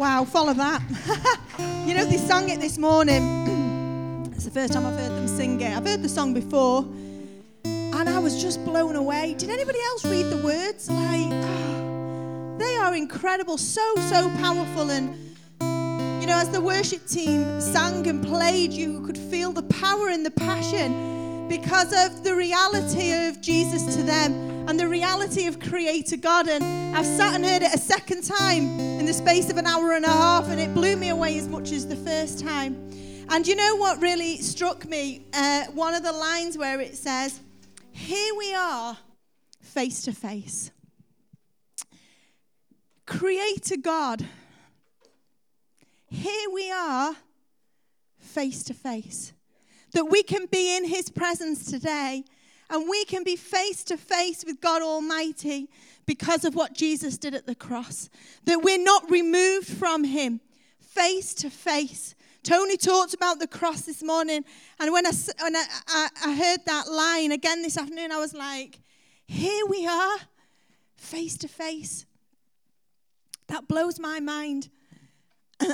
Wow, follow that. you know, they sang it this morning. it's the first time I've heard them sing it. I've heard the song before, and I was just blown away. Did anybody else read the words? Like, oh, they are incredible, so, so powerful. And, you know, as the worship team sang and played, you could feel the power and the passion because of the reality of Jesus to them and the reality of Creator God. And I've sat and heard it a second time in the space of an hour and a half, and it blew me away as much as the first time. And you know what really struck me? Uh, one of the lines where it says, Here we are, face to face. Creator God, here we are, face to face. That we can be in His presence today and we can be face to face with God Almighty because of what Jesus did at the cross. That we're not removed from Him, face to face. Tony talked about the cross this morning, and when I, when I, I, I heard that line again this afternoon, I was like, here we are, face to face. That blows my mind.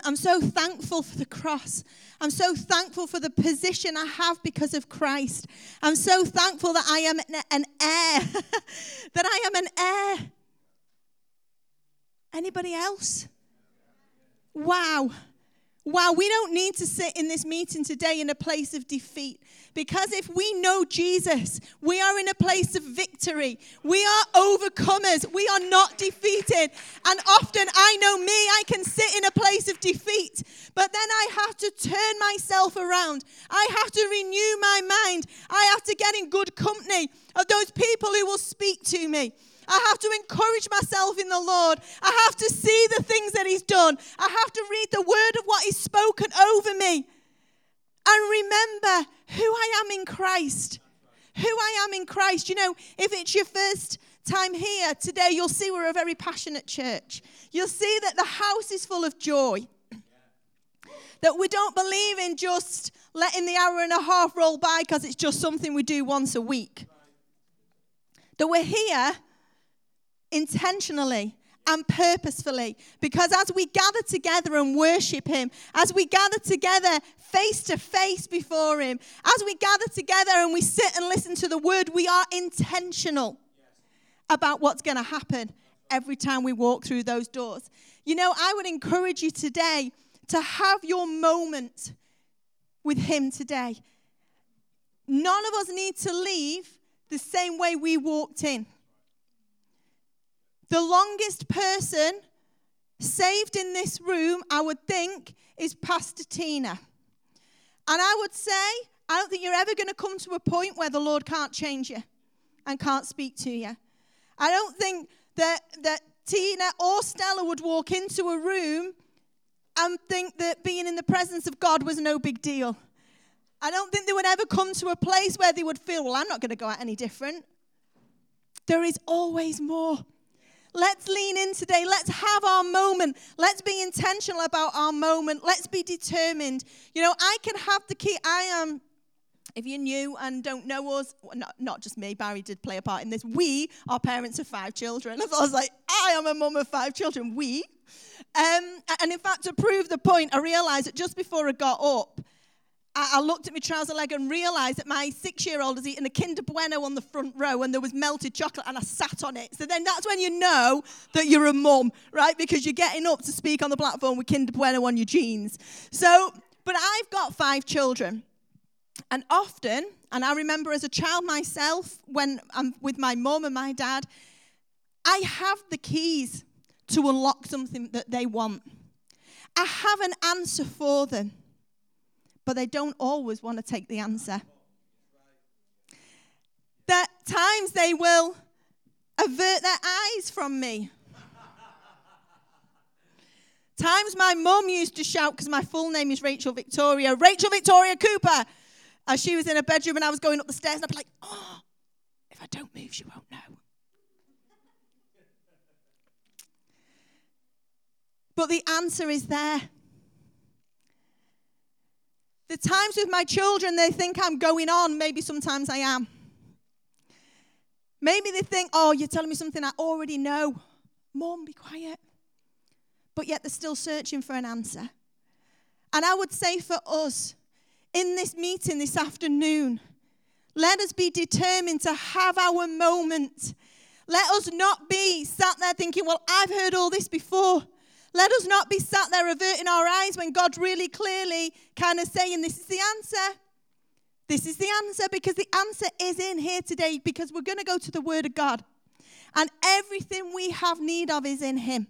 I'm so thankful for the cross. I'm so thankful for the position I have because of Christ. I'm so thankful that I am an heir. that I am an heir. Anybody else? Wow. Wow, we don't need to sit in this meeting today in a place of defeat. Because if we know Jesus, we are in a place of victory. We are overcomers. We are not defeated. And often, I know me, I can sit in a place of defeat, but then I have to turn myself around. I have to renew my mind. I have to get in good company of those people who will speak to me. I have to encourage myself in the Lord. I have to see the things that He's done. I have to read the word of what He's spoken over me and remember who I am in Christ. Who I am in Christ. You know, if it's your first time here today, you'll see we're a very passionate church. You'll see that the house is full of joy. That we don't believe in just letting the hour and a half roll by because it's just something we do once a week. That we're here intentionally and purposefully. Because as we gather together and worship Him, as we gather together face to face before Him, as we gather together and we sit and listen to the Word, we are intentional about what's going to happen every time we walk through those doors. You know, I would encourage you today to have your moment with Him today. None of us need to leave the same way we walked in. The longest person saved in this room, I would think, is Pastor Tina. And I would say, I don't think you're ever going to come to a point where the Lord can't change you and can't speak to you. I don't think that, that Tina or Stella would walk into a room and think that being in the presence of God was no big deal. I don't think they would ever come to a place where they would feel, well, I'm not going to go out any different. There is always more. Let's lean in today. Let's have our moment. Let's be intentional about our moment. Let's be determined. You know, I can have the key. I am if you're new and don't know us, not, not just me, Barry did play a part in this. We are parents of five children. I was like, I am a mum of five children. We. Um, and in fact, to prove the point, I realized that just before I got up, I, looked at my trouser leg and realized that my six year old has eaten a Kinder Bueno on the front row and there was melted chocolate and I sat on it. So then that's when you know that you're a mum, right? Because you're getting up to speak on the platform with Kinder Bueno on your jeans. So, but I've got five children. And often, and I remember as a child myself, when I'm with my mum and my dad, I have the keys to unlock something that they want. I have an answer for them but they don't always want to take the answer. That times they will avert their eyes from me. Times my mum used to shout because my full name is Rachel Victoria, Rachel Victoria Cooper, as she was in her bedroom and I was going up the stairs, and I'd be like, oh, if I don't move, she won't know. But the answer is there. The times with my children, they think I'm going on. Maybe sometimes I am. Maybe they think, oh, you're telling me something I already know. Mom, be quiet. but yet they're still searching for an answer. And I would say for us, in this meeting this afternoon, let us be determined to have our moment. Let us not be sat there thinking, well, I've heard all this before. Let us not be sat there averting our eyes when God's really clearly kind of saying, this is the answer. This is the answer because the answer is in here today because we're going to go to the Word of God. And everything we have need of is in Him.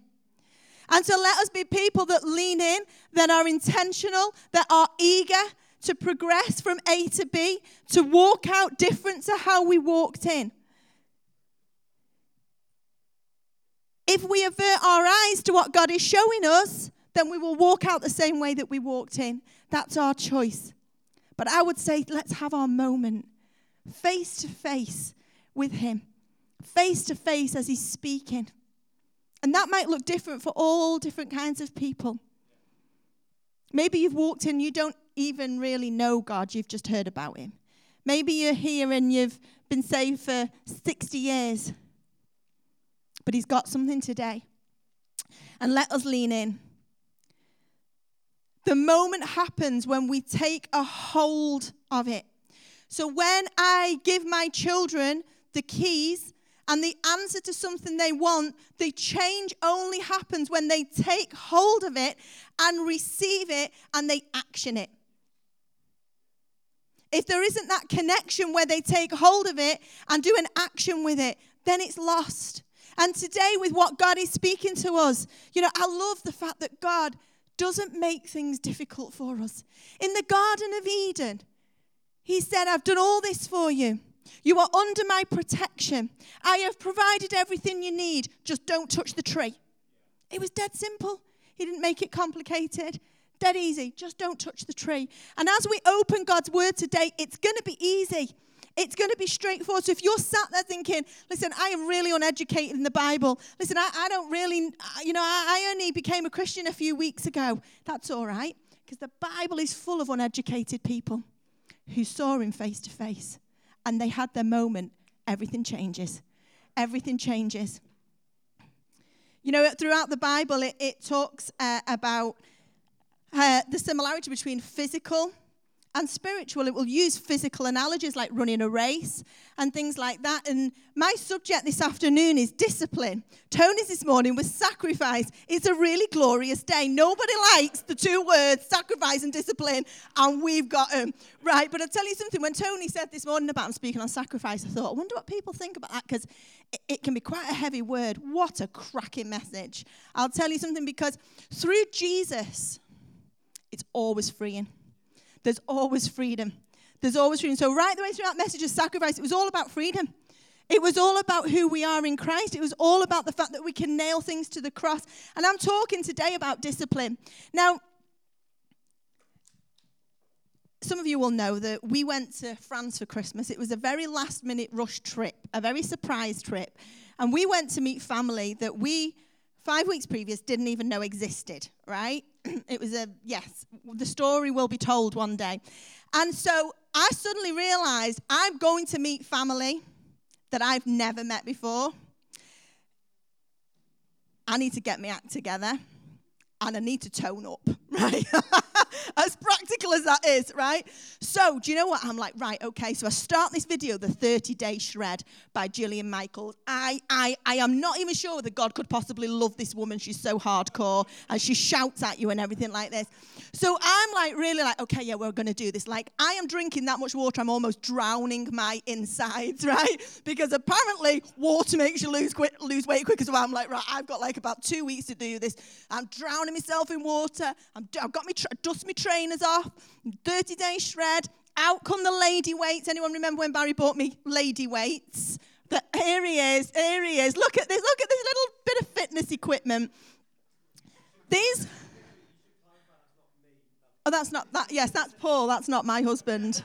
And so let us be people that lean in, that are intentional, that are eager to progress from A to B, to walk out different to how we walked in. If we avert our eyes to what God is showing us, then we will walk out the same way that we walked in. That's our choice. But I would say, let's have our moment face to face with Him, face to face as He's speaking. And that might look different for all different kinds of people. Maybe you've walked in, you don't even really know God, you've just heard about Him. Maybe you're here and you've been saved for 60 years, but He's got something today. And let us lean in. The moment happens when we take a hold of it. So when I give my children the keys and the answer to something they want, the change only happens when they take hold of it and receive it and they action it. If there isn't that connection where they take hold of it and do an action with it, then it's lost. And today, with what God is speaking to us, you know, I love the fact that God doesn't make things difficult for us. In the Garden of Eden, He said, I've done all this for you. You are under my protection. I have provided everything you need. Just don't touch the tree. It was dead simple. He didn't make it complicated. Dead easy. Just don't touch the tree. And as we open God's word today, it's going to be easy. It's going to be straightforward. So if you're sat there thinking, listen, I am really uneducated in the Bible. Listen, I, I don't really, you know, I, I only became a Christian a few weeks ago. That's all right. Because the Bible is full of uneducated people who saw him face to face and they had their moment. Everything changes. Everything changes. You know, throughout the Bible, it, it talks uh, about uh, the similarity between physical and spiritual. It will use physical analogies like running a race and things like that. And my subject this afternoon is discipline. Tony's this morning was sacrifice. It's a really glorious day. Nobody likes the two words sacrifice and discipline, and we've got them. Right, but I'll tell you something. When Tony said this morning about him speaking on sacrifice, I thought, I wonder what people think about that because it, can be quite a heavy word. What a cracking message. I'll tell you something because through Jesus, it's always freeing. There's always freedom. There's always freedom. So, right the way through that message of sacrifice, it was all about freedom. It was all about who we are in Christ. It was all about the fact that we can nail things to the cross. And I'm talking today about discipline. Now, some of you will know that we went to France for Christmas. It was a very last minute rush trip, a very surprise trip. And we went to meet family that we, five weeks previous, didn't even know existed, right? it was a, yes, the story will be told one day. And so I suddenly realized I'm going to meet family that I've never met before. I need to get my act together and I need to tone up, right? as practical as that is, right? So, do you know what? I'm like, right, okay. So I start this video, the 30 Day Shred by Jillian Michaels. I, I, I am not even sure that God could possibly love this woman. She's so hardcore and she shouts at you and everything like this. So I'm like, really like, okay, yeah, we're going to do this. Like, I am drinking that much water, I'm almost drowning my insides, right? Because apparently water makes you lose, quick, lose weight quicker. So I'm like, right, I've got like about two weeks to do this. I'm drowning myself in water. I'm, I've got me dust my trainers off. 30 day shred. Out come the lady weights. Anyone remember when Barry bought me lady weights? The, here he is. Here he is. Look at this. Look at this little bit of fitness equipment. These. Oh, that's not that. Yes, that's Paul. That's not my husband.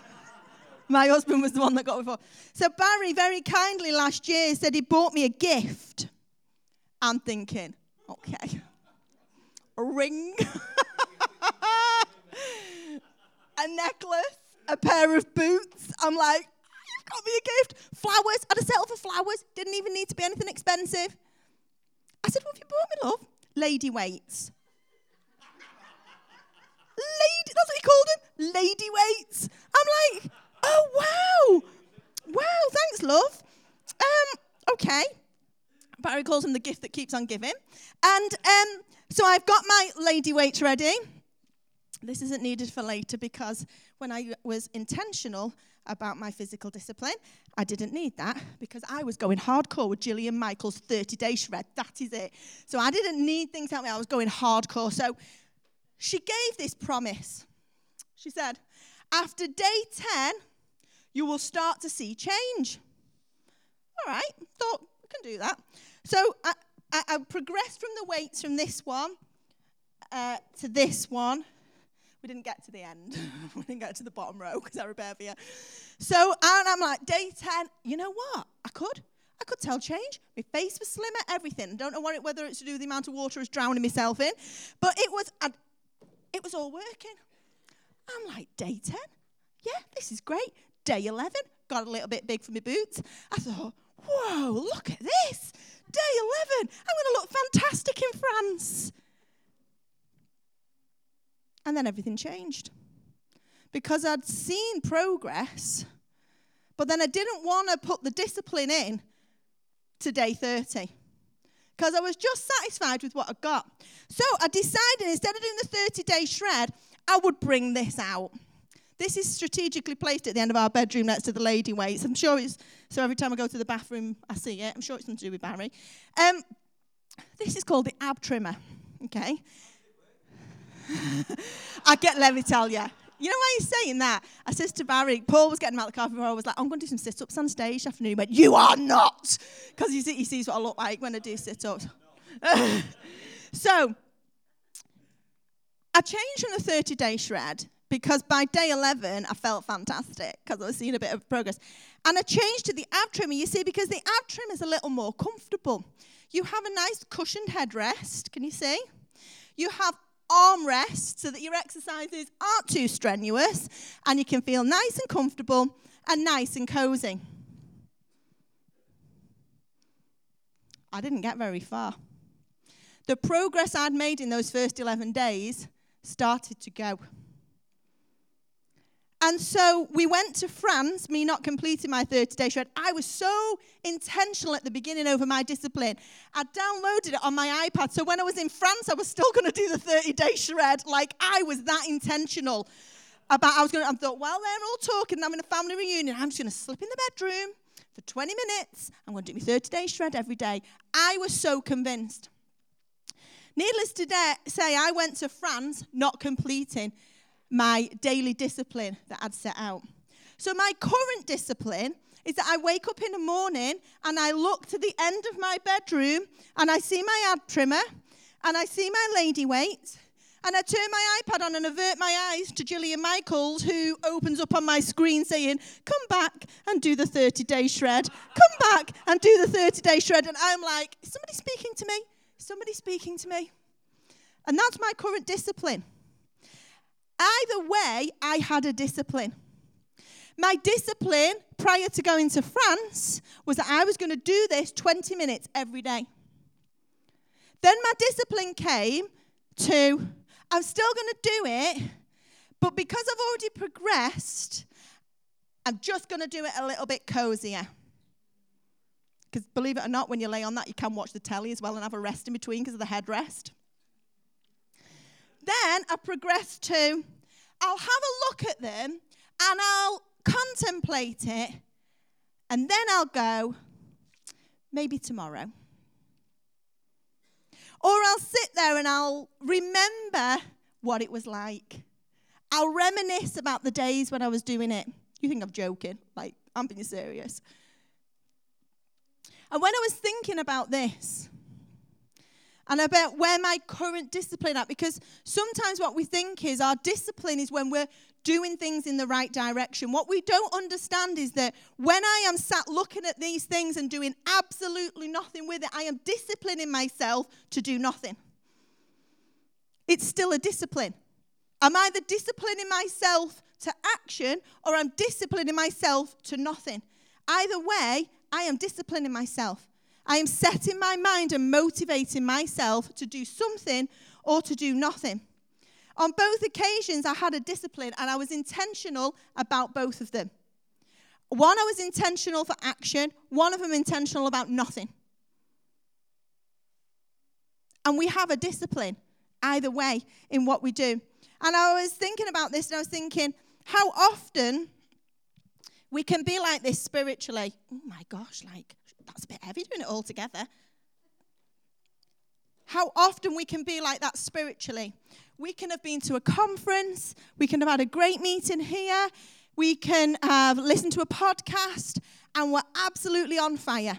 My husband was the one that got before. So Barry very kindly last year said he bought me a gift. I'm thinking, okay, a ring. a necklace, a pair of boots. I'm like, you've got me a gift. Flowers. I had a settle for flowers. Didn't even need to be anything expensive. I said, What have you bought me, love? lady weights. lady, that's what he called them, lady weights. I'm like, oh wow, wow, thanks, love. Um, okay. Barry calls him the gift that keeps on giving. And um, so I've got my lady weights ready. This isn't needed for later because when I was intentional about my physical discipline, I didn't need that because I was going hardcore with Jillian Michaels' 30 day shred. That is it. So I didn't need things help me. I was going hardcore. So she gave this promise. She said, after day 10, you will start to see change. All right, thought I can do that. So I, I, I progressed from the weights from this one uh, to this one. We didn't get to the end. we didn't get to the bottom row because I you. So and I'm like, day 10, you know what? I could. I could tell change. My face was slimmer, everything. I don't know it, whether it's to do with the amount of water I was drowning myself in, but it was, I'd, it was all working. I'm like, day 10? Yeah, this is great. Day 11, got a little bit big for my boots. I thought, whoa, look at this. Day 11, I'm going to look fantastic in France. And then everything changed. Because I'd seen progress, but then I didn't want to put the discipline in to day 30 because I was just satisfied with what I got. So I decided instead of doing the 30 day shred, I would bring this out. This is strategically placed at the end of our bedroom next to the lady weights. I'm sure it's, so every time I go to the bathroom, I see it. I'm sure it's something to do with Barry. Um, this is called the ab trimmer, okay? I get, let me tell you. You know why he's saying that? I says to Barry, Paul was getting out of the car before I was like, I'm going to do some sit ups on stage afternoon. He went, You are not! Because he, he sees what I look like when I do sit ups. so, I changed from the 30 day shred because by day 11, I felt fantastic because I was seeing a bit of progress. And I changed to the ab trimmer, you see, because the ab trim is a little more comfortable. You have a nice cushioned headrest, can you see? You have armrest so that your exercises aren't too strenuous and you can feel nice and comfortable and nice and cozy. I didn't get very far. The progress I'd made in those first 11 days started to go. And so we went to France, me not completing my 30 day shred. I was so intentional at the beginning over my discipline. I downloaded it on my iPad. So when I was in France, I was still going to do the 30 day shred. Like I was that intentional about, I was going to, I thought, while they're all talking and having a family reunion, I'm just going to slip in the bedroom for 20 minutes. I'm going to do my 30 day shred every day. I was so convinced. Needless to say, I went to France not completing my daily discipline that I'd set out. So, my current discipline is that I wake up in the morning and I look to the end of my bedroom and I see my ab trimmer and I see my lady weight and I turn my iPad on and avert my eyes to Jillian Michaels, who opens up on my screen saying, Come back and do the 30 day shred. Come back and do the 30 day shred. And I'm like, Is somebody speaking to me? Somebody speaking to me? And that's my current discipline. Either way, I had a discipline. My discipline prior to going to France was that I was going to do this 20 minutes every day. Then my discipline came to, I'm still going to do it, but because I've already progressed, I'm just going to do it a little bit cozier. Because believe it or not, when you lay on that, you can watch the telly as well and have a rest in between because of the headrest. Then I progress to, I'll have a look at them and I'll contemplate it, and then I'll go, maybe tomorrow. Or I'll sit there and I'll remember what it was like. I'll reminisce about the days when I was doing it. You think I'm joking? Like, I'm being serious. And when I was thinking about this, and about where my current discipline at because sometimes what we think is our discipline is when we're doing things in the right direction. What we don't understand is that when i am sat looking at these things and doing absolutely nothing with it i am disciplining myself to do nothing. It's still a discipline. I'm either disciplining myself to action or i'm disciplining myself to nothing? Either way i am disciplining myself I am setting my mind and motivating myself to do something or to do nothing. On both occasions, I had a discipline and I was intentional about both of them. One, I was intentional for action, one of them intentional about nothing. And we have a discipline either way in what we do. And I was thinking about this and I was thinking how often we can be like this spiritually. Oh my gosh, like that's a bit heavy doing it all together. How often we can be like that spiritually. We can have been to a conference, we can have had a great meeting here, we can have listened to a podcast, and we're absolutely on fire.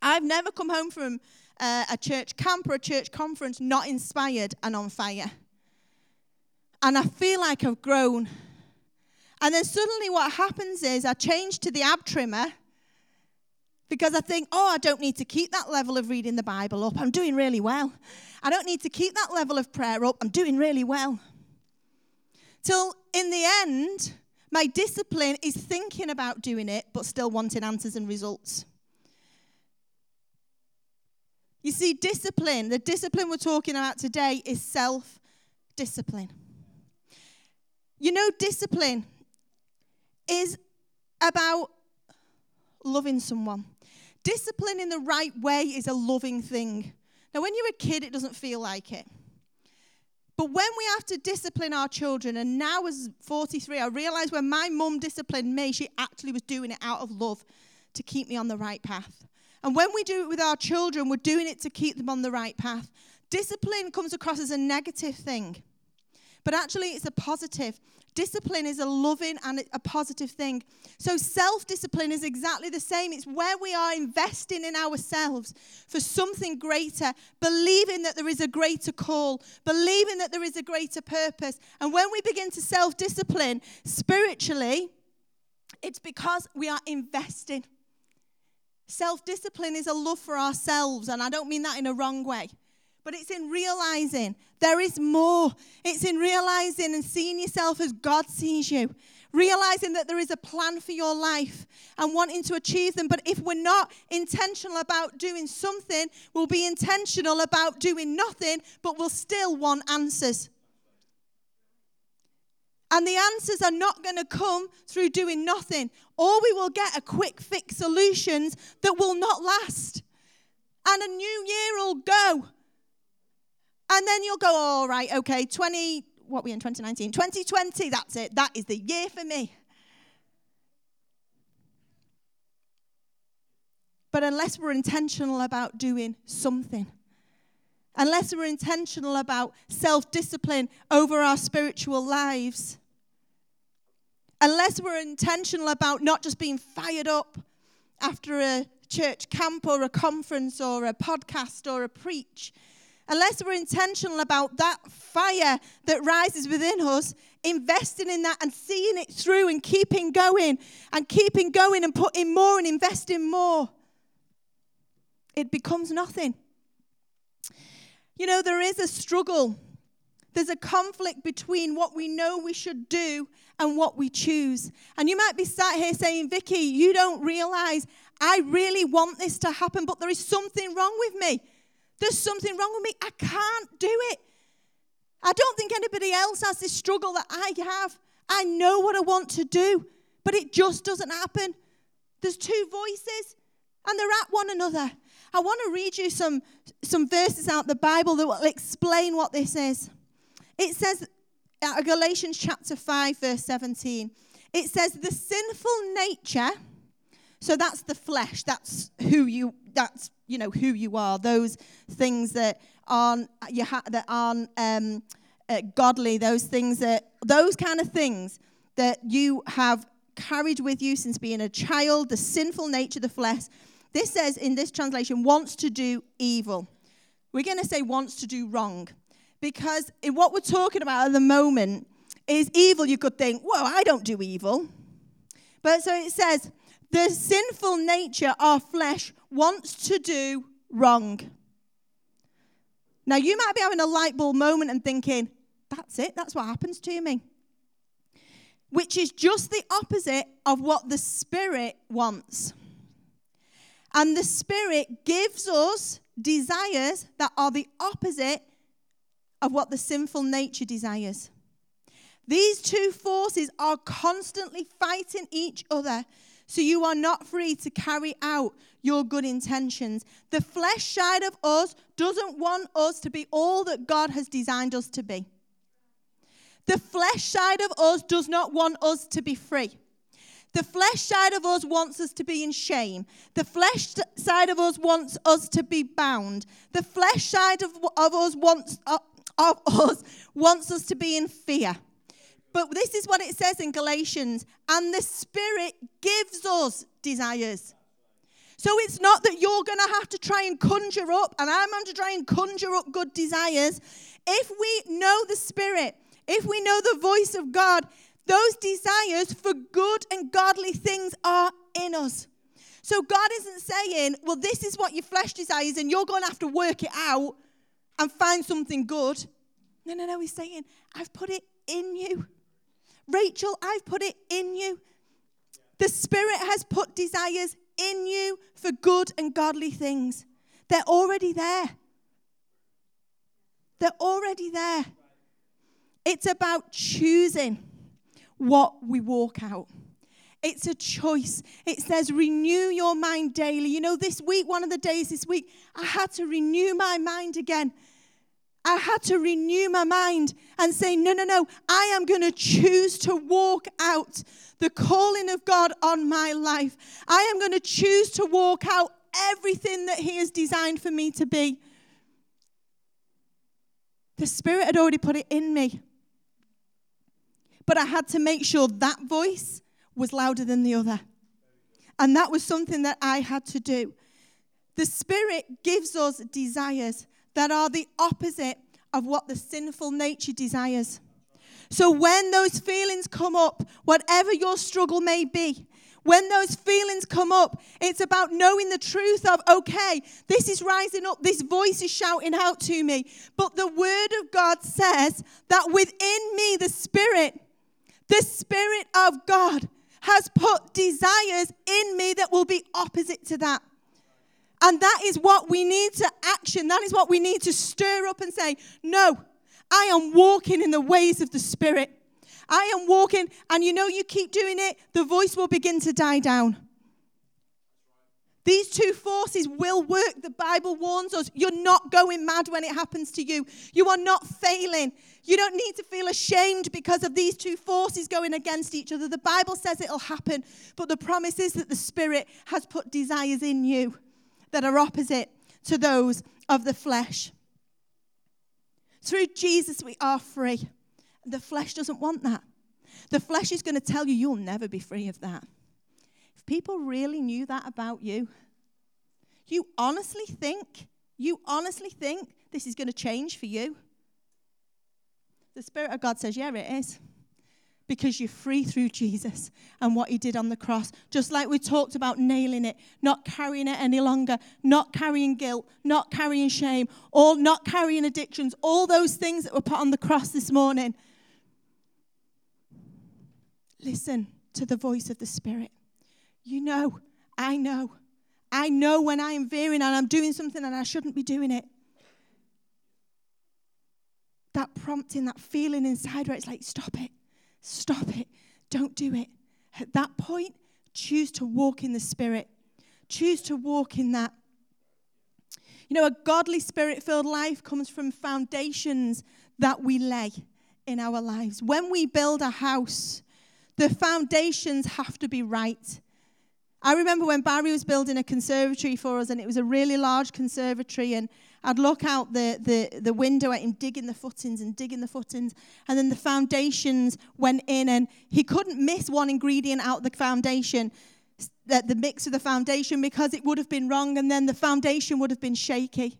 I've never come home from uh, a church camp or a church conference not inspired and on fire. And I feel like I've grown. And then suddenly what happens is I change to the ab trimmer because I think, oh, I don't need to keep that level of reading the Bible up. I'm doing really well. I don't need to keep that level of prayer up. I'm doing really well. Till in the end, my discipline is thinking about doing it, but still wanting answers and results. You see, discipline, the discipline we're talking about today is self discipline. You know, discipline is about loving someone. Discipline in the right way is a loving thing. Now, when you're a kid, it doesn't feel like it. But when we have to discipline our children, and now as 43, I realize when my mum disciplined me, she actually was doing it out of love to keep me on the right path. And when we do it with our children, we're doing it to keep them on the right path. Discipline comes across as a negative thing, but actually, it's a positive. Discipline is a loving and a positive thing. So, self discipline is exactly the same. It's where we are investing in ourselves for something greater, believing that there is a greater call, believing that there is a greater purpose. And when we begin to self discipline spiritually, it's because we are investing. Self discipline is a love for ourselves, and I don't mean that in a wrong way. But it's in realizing there is more. It's in realizing and seeing yourself as God sees you. Realizing that there is a plan for your life and wanting to achieve them. But if we're not intentional about doing something, we'll be intentional about doing nothing, but we'll still want answers. And the answers are not going to come through doing nothing, or we will get a quick fix solutions that will not last. And a new year will go, and then you'll go, all right, okay, 20, what we in 2019? 2020, that's it. That is the year for me. But unless we're intentional about doing something, unless we're intentional about self discipline over our spiritual lives, unless we're intentional about not just being fired up after a church camp or a conference or a podcast or a preach, unless we're intentional about that fire that rises within us, investing in that and seeing it through and keeping going and keeping going and putting more and investing more, it becomes nothing. You know, there is a struggle. There's a conflict between what we know we should do and what we choose. And you might be sat here saying, Vicky, you don't realize I really want this to happen, but there is something wrong with me. There's something wrong with me. I can't do it. I don't think anybody else has this struggle that I have. I know what I want to do, but it just doesn't happen. There's two voices, and they're at one another. I want to read you some, some verses out the Bible that will explain what this is. It says, uh, Galatians chapter 5, verse 17, it says, The sinful nature, so that's the flesh, that's who you, that's you know who you are. Those things that aren't you ha- that aren't um, uh, godly. Those things that those kind of things that you have carried with you since being a child. The sinful nature, the flesh. This says in this translation wants to do evil. We're going to say wants to do wrong because in what we're talking about at the moment is evil. You could think, well, I don't do evil. But so it says, the sinful nature, our flesh, wants to do wrong. Now, you might be having a light bulb moment and thinking, that's it, that's what happens to me. Which is just the opposite of what the Spirit wants. And the Spirit gives us desires that are the opposite of what the sinful nature desires. These two forces are constantly fighting each other, so you are not free to carry out your good intentions. The flesh side of us doesn't want us to be all that God has designed us to be. The flesh side of us does not want us to be free. The flesh side of us wants us to be in shame. The flesh side of us wants us to be bound. The flesh side of, of us wants uh, of us wants us to be in fear. But this is what it says in Galatians, and the Spirit gives us desires. So it's not that you're going to have to try and conjure up, and I'm going to try and conjure up good desires. If we know the Spirit, if we know the voice of God, those desires for good and godly things are in us. So God isn't saying, well, this is what your flesh desires, and you're going to have to work it out and find something good. No, no, no. He's saying, I've put it in you. Rachel, I've put it in you. The Spirit has put desires in you for good and godly things. They're already there. They're already there. It's about choosing what we walk out. It's a choice. It says, renew your mind daily. You know, this week, one of the days this week, I had to renew my mind again. I had to renew my mind and say, no, no, no, I am going to choose to walk out the calling of God on my life. I am going to choose to walk out everything that He has designed for me to be. The Spirit had already put it in me. But I had to make sure that voice was louder than the other. And that was something that I had to do. The Spirit gives us desires that are the opposite of what the sinful nature desires. So when those feelings come up, whatever your struggle may be, when those feelings come up, it's about knowing the truth of, okay, this is rising up, this voice is shouting out to me. But the word of God says that within me, the Spirit, the Spirit of God has put desires in me that will be opposite to that. And that is what we need to action. That is what we need to stir up and say, no, I am walking in the ways of the Spirit. I am walking, and you know, you keep doing it, the voice will begin to die down. These two forces will work. The Bible warns us you're not going mad when it happens to you. You are not failing. You don't need to feel ashamed because of these two forces going against each other. The Bible says it'll happen, but the promise is that the Spirit has put desires in you that are opposite to those of the flesh. Through Jesus, we are free. The flesh doesn't want that. The flesh is going to tell you you'll never be free of that. If people really knew that about you, you honestly think, you honestly think this is going to change for you? The Spirit of God says, yeah, it is because you're free through Jesus and what he did on the cross. Just like we talked about nailing it, not carrying it any longer, not carrying guilt, not carrying shame, or not carrying addictions, all those things that were put on the cross this morning. Listen to the voice of the Spirit. You know, I know. I know when I am veering and I'm doing something and I shouldn't be doing it. That prompting, that feeling inside where it's like, stop it Stop it. Don't do it. At that point, choose to walk in the Spirit. Choose to walk in that. You know, a godly spirit filled life comes from foundations that we lay in our lives. When we build a house, the foundations have to be right. I remember when Barry was building a conservatory for us, and it was a really large conservatory, and I'd look out the, the, the window at him digging the footings and digging the footings, and then the foundations went in, and he couldn't miss one ingredient out of the foundation, the, the mix of the foundation, because it would have been wrong, and then the foundation would have been shaky.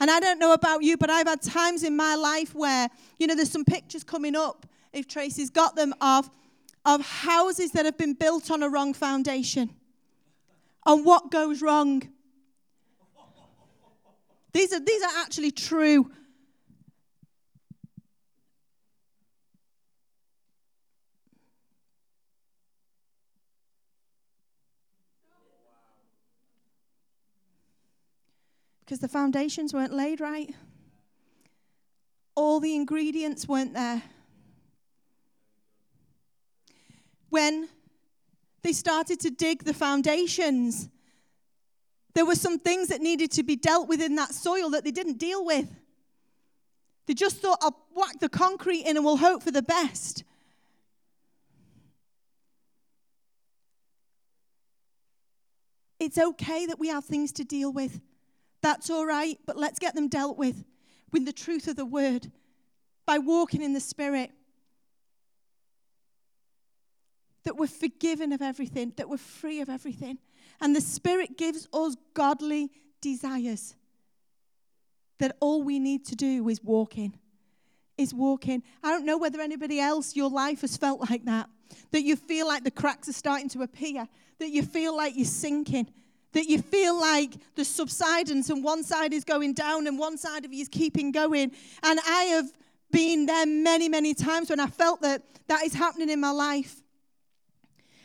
And I don't know about you, but I've had times in my life where, you know, there's some pictures coming up, if Tracy's got them, of, of houses that have been built on a wrong foundation and what goes wrong. These are, these are actually true. Because the foundations weren't laid right. All the ingredients weren't there. When they started to dig the foundations, there were some things that needed to be dealt with in that soil that they didn't deal with. They just thought, I'll whack the concrete in and we'll hope for the best. It's okay that we have things to deal with. That's all right, but let's get them dealt with with the truth of the word by walking in the spirit. That we're forgiven of everything, that we're free of everything. And the spirit gives us godly desires. That all we need to do is walk in. Is walk in. I don't know whether anybody else, your life has felt like that. That you feel like the cracks are starting to appear that you feel like you're sinking, that you feel like the subsidence and one side is going down and one side of you is keeping going. And I have been there many, many times when I felt that that is happening in my life.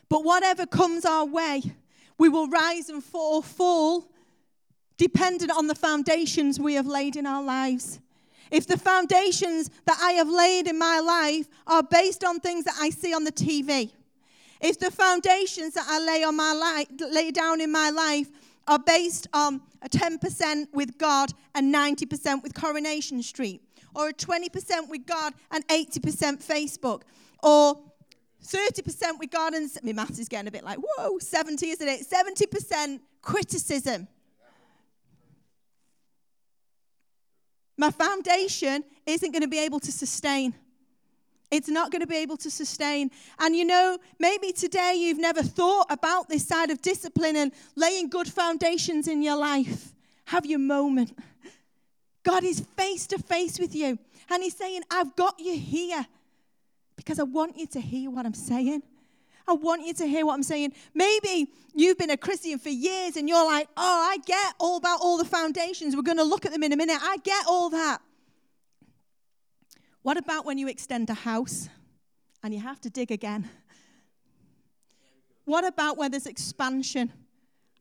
But whatever comes our way, we will rise and fall, fall dependent on the foundations we have laid in our lives. If the foundations that I have laid in my life are based on things that I see on the TV, if the foundations that I lay on my life, lay down in my life are based on a 10% with God and 90% with Coronation Street, or a 20% with God and 80% Facebook, or 30% with gardens. my math is getting a bit like, whoa, 70, isn't it? 70% criticism. My foundation isn't going to be able to sustain. It's not going to be able to sustain. And you know, maybe today you've never thought about this side of discipline and laying good foundations in your life. Have your moment. God is face to face with you. And He's saying, I've got you here because I want you to hear what I'm saying. I want you to hear what I'm saying. Maybe you've been a Christian for years and you're like, oh, I get all about all the foundations. We're going to look at them in a minute. I get all that. What about when you extend a house and you have to dig again? What about when there's expansion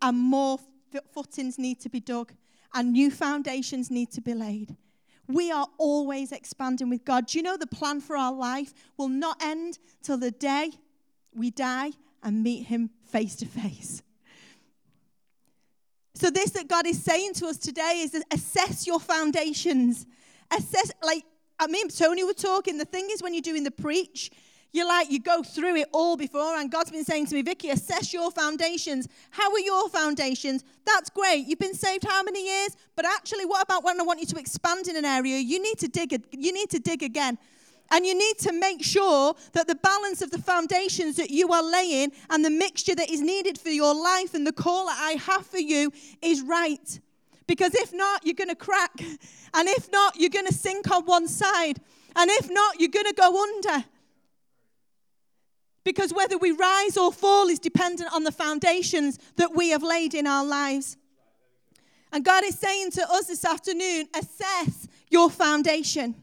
and more footings need to be dug and new foundations need to be laid? We are always expanding with God. Do you know the plan for our life will not end till the day we die and meet Him face to face? So, this that God is saying to us today is assess your foundations. Assess, like, I mean, Tony were talking. The thing is, when you're doing the preach, you're like, you go through it all before. And God's been saying to me, Vicky, assess your foundations. How are your foundations? That's great. You've been saved how many years? But actually, what about when I want you to expand in an area? You need to dig, you need to dig again. And you need to make sure that the balance of the foundations that you are laying and the mixture that is needed for your life and the call that I have for you is right. Because if not, you're going to crack. And if not, you're going to sink on one side. And if not, you're going to go under. Because whether we rise or fall is dependent on the foundations that we have laid in our lives. And God is saying to us this afternoon assess your foundation.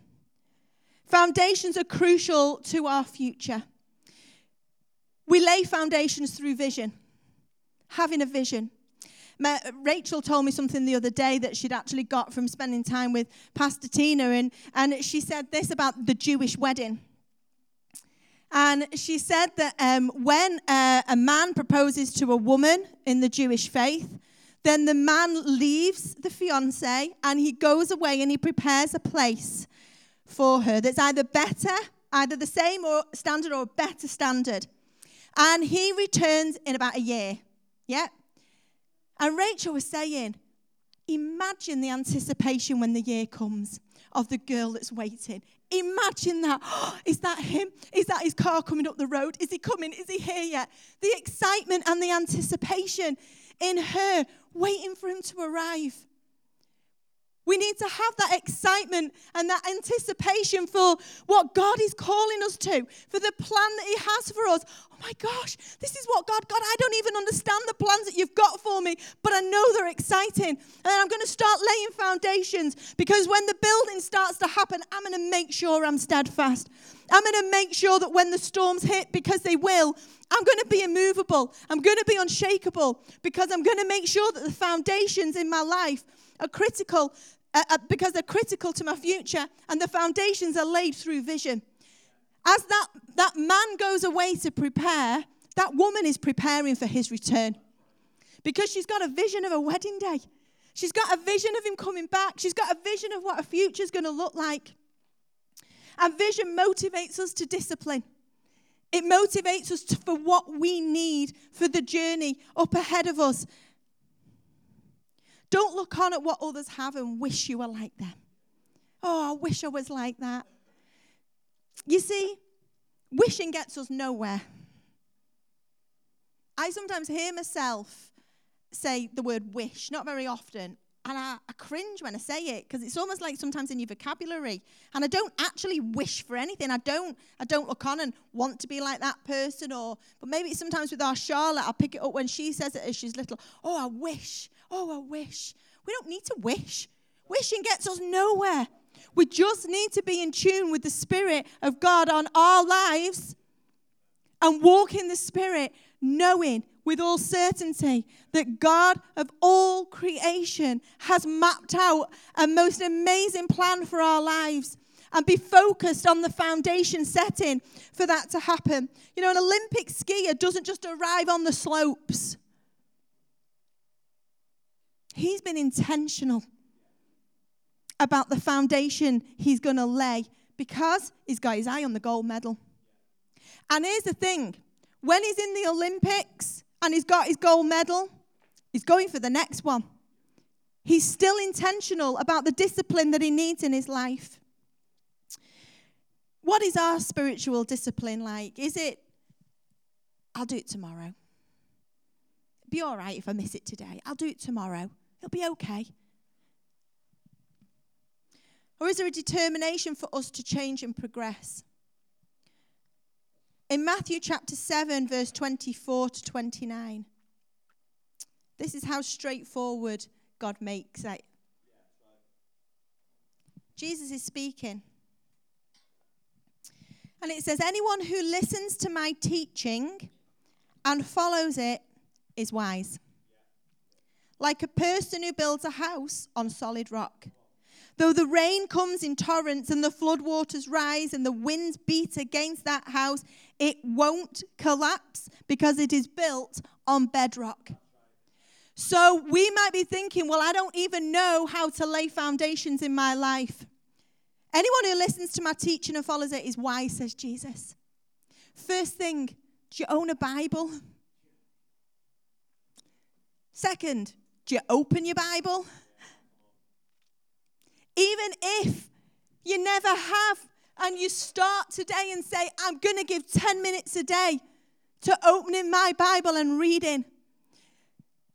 Foundations are crucial to our future. We lay foundations through vision, having a vision. Rachel told me something the other day that she'd actually got from spending time with Pastor Tina, and, and she said this about the Jewish wedding. And she said that um, when uh, a man proposes to a woman in the Jewish faith, then the man leaves the fiance and he goes away and he prepares a place for her that's either better, either the same or standard or better standard. And he returns in about a year. Yeah, and Rachel was saying, imagine the anticipation when the year comes of the girl that's waiting. Imagine that. Oh, is that him? Is that his car coming up the road? Is he coming? Is he here yet? The excitement and the anticipation in her waiting for him to arrive. We need to have that excitement and that anticipation for what God is calling us to, for the plan that He has for us. Oh my gosh, this is what God, God, I don't even understand the plans that you've got for me, but I know they're exciting. And I'm going to start laying foundations because when the building starts to happen, I'm going to make sure I'm steadfast. I'm going to make sure that when the storms hit, because they will, I'm going to be immovable. I'm going to be unshakable because I'm going to make sure that the foundations in my life are critical uh, uh, because they're critical to my future, and the foundations are laid through vision. As that, that man goes away to prepare, that woman is preparing for his return because she's got a vision of a wedding day. She's got a vision of him coming back. She's got a vision of what a is going to look like. And vision motivates us to discipline. It motivates us to, for what we need for the journey up ahead of us. Don't look on at what others have and wish you were like them. Oh, I wish I was like that. You see, wishing gets us nowhere. I sometimes hear myself say the word wish, not very often. And I, I cringe when I say it because it's almost like sometimes in your vocabulary. And I don't actually wish for anything. I don't, I don't look on and want to be like that person. Or, but maybe sometimes with our Charlotte, I'll pick it up when she says it as she's little. Oh, I wish. Oh, I wish. We don't need to wish. Wishing gets us nowhere. We just need to be in tune with the Spirit of God on our lives and walk in the Spirit, knowing with all certainty that God of all creation has mapped out a most amazing plan for our lives and be focused on the foundation setting for that to happen. You know, an Olympic skier doesn't just arrive on the slopes, he's been intentional about the foundation he's going to lay because he's got his eye on the gold medal. And here's the thing when he's in the Olympics, and he's got his gold medal, he's going for the next one. He's still intentional about the discipline that he needs in his life. What is our spiritual discipline like? Is it, I'll do it tomorrow? Be all right if I miss it today. I'll do it tomorrow. It'll be okay. Or is there a determination for us to change and progress? In Matthew chapter 7, verse 24 to 29, this is how straightforward God makes it. Jesus is speaking. And it says, Anyone who listens to my teaching and follows it is wise. Like a person who builds a house on solid rock. Though the rain comes in torrents and the floodwaters rise and the winds beat against that house, it won't collapse because it is built on bedrock. So we might be thinking, well, I don't even know how to lay foundations in my life. Anyone who listens to my teaching and follows it is wise, says Jesus. First thing, do you own a Bible? Second, do you open your Bible? Even if you never have, and you start today and say, I'm going to give 10 minutes a day to opening my Bible and reading.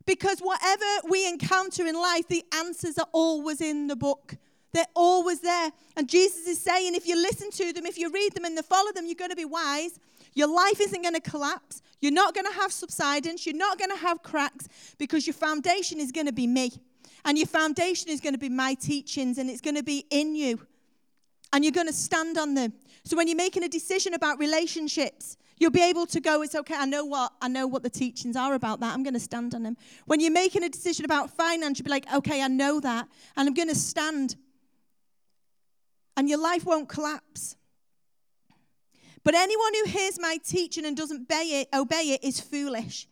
Because whatever we encounter in life, the answers are always in the book. They're always there. And Jesus is saying, if you listen to them, if you read them and follow them, you're going to be wise. Your life isn't going to collapse. You're not going to have subsidence. You're not going to have cracks because your foundation is going to be me. And your foundation is going to be my teachings and it's going to be in you. And you're going to stand on them. So when you're making a decision about relationships, you'll be able to go, it's okay, I know what I know what the teachings are about that. I'm going to stand on them. When you're making a decision about finance, you'll be like, okay, I know that, and I'm going to stand. And your life won't collapse. But anyone who hears my teaching and doesn't obey it, obey it is foolish.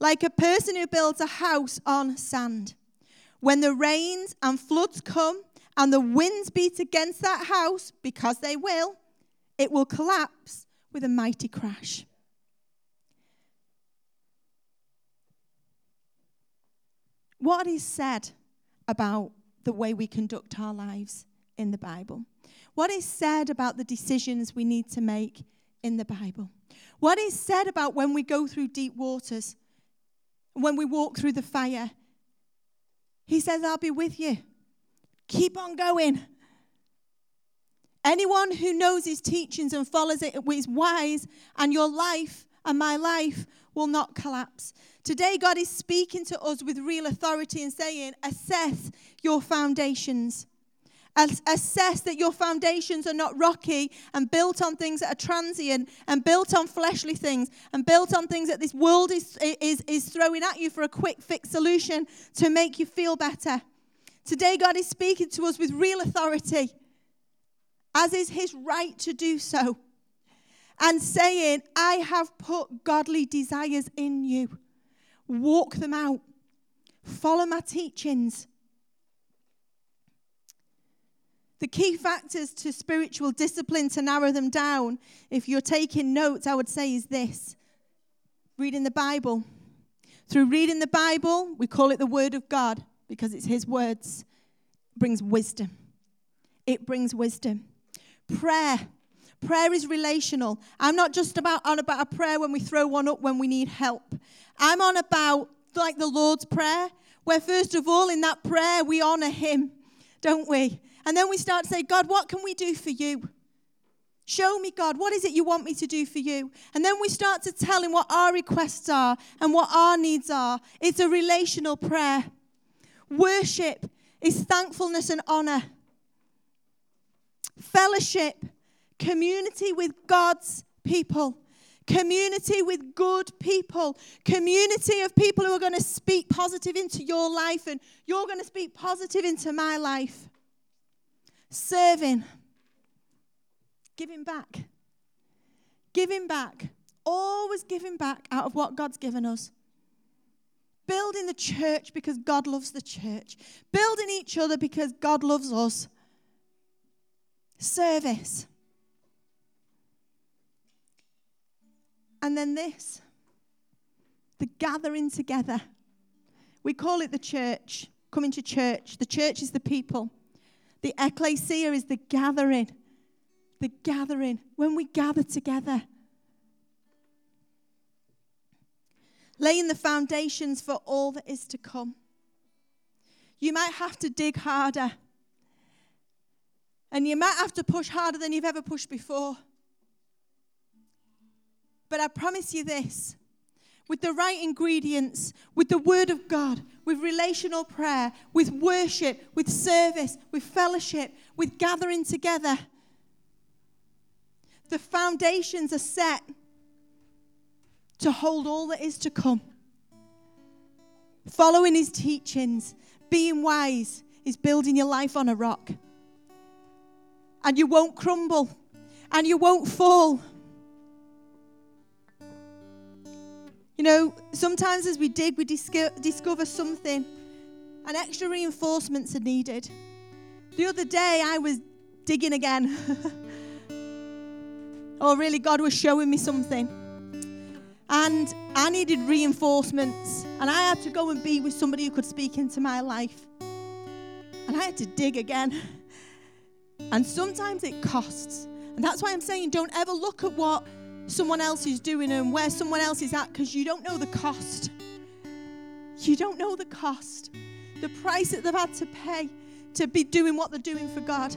Like a person who builds a house on sand. When the rains and floods come and the winds beat against that house, because they will, it will collapse with a mighty crash. What is said about the way we conduct our lives in the Bible? What is said about the decisions we need to make in the Bible? What is said about when we go through deep waters, when we walk through the fire, he says, I'll be with you. Keep on going. Anyone who knows his teachings and follows it is wise, and your life and my life will not collapse. Today, God is speaking to us with real authority and saying, Assess your foundations. Assess that your foundations are not rocky and built on things that are transient and built on fleshly things and built on things that this world is, is, is throwing at you for a quick fix solution to make you feel better. Today, God is speaking to us with real authority, as is his right to do so, and saying, I have put godly desires in you. Walk them out, follow my teachings. The key factors to spiritual discipline, to narrow them down, if you're taking notes, I would say is this reading the Bible. Through reading the Bible, we call it the Word of God because it's His words, brings wisdom. It brings wisdom. Prayer. Prayer is relational. I'm not just about on about a prayer when we throw one up when we need help. I'm on about like the Lord's Prayer, where first of all in that prayer we honor Him, don't we? And then we start to say, God, what can we do for you? Show me, God, what is it you want me to do for you? And then we start to tell Him what our requests are and what our needs are. It's a relational prayer. Worship is thankfulness and honor. Fellowship, community with God's people, community with good people, community of people who are going to speak positive into your life and you're going to speak positive into my life. Serving, giving back, giving back, always giving back out of what God's given us. Building the church because God loves the church. Building each other because God loves us. Service. And then this the gathering together. We call it the church, coming to church. The church is the people. The ecclesia is the gathering. The gathering. When we gather together. laying the foundations for all that is to come. You might have to dig harder. And you might have to push harder than you've ever pushed before. But I promise you this with the right ingredients, with the Word of God, with relational prayer, with worship, with service, with fellowship, with gathering together, the foundations are set to hold all that is to come. Following his teachings, being wise, is building your life on a rock. And you won't crumble, and you won't fall. You know, sometimes as we dig, we discover something, and extra reinforcements are needed. The other day, I was digging again. oh, really, God was showing me something. And I needed reinforcements. And I had to go and be with somebody who could speak into my life. And I had to dig again. And sometimes it costs. And that's why I'm saying don't ever look at what someone else is doing and where someone else is at because you don't know the cost. You don't know the cost. The price that they've had to pay to be doing what they're doing for God.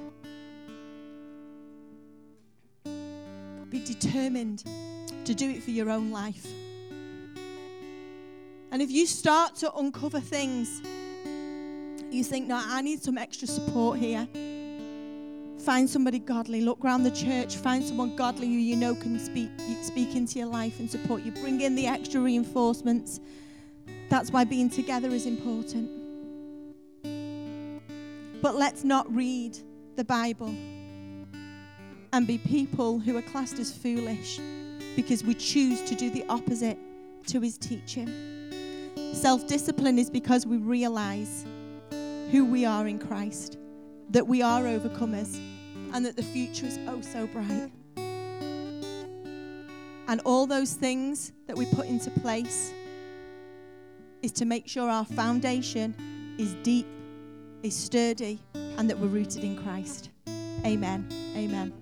Be determined to do it for your own life. And if you start to uncover things, you think, no, I need some extra support here. Find somebody godly. Look around the church. Find someone godly who you know can speak, speak into your life and support you. Bring in the extra reinforcements. That's why being together is important. But let's not read the Bible and be people who are classed as foolish because we choose to do the opposite to his teaching. Self discipline is because we realize who we are in Christ, that we are overcomers, and that the future is oh so bright. And all those things that we put into place is to make sure our foundation is deep, is sturdy, and that we're rooted in Christ. Amen. Amen.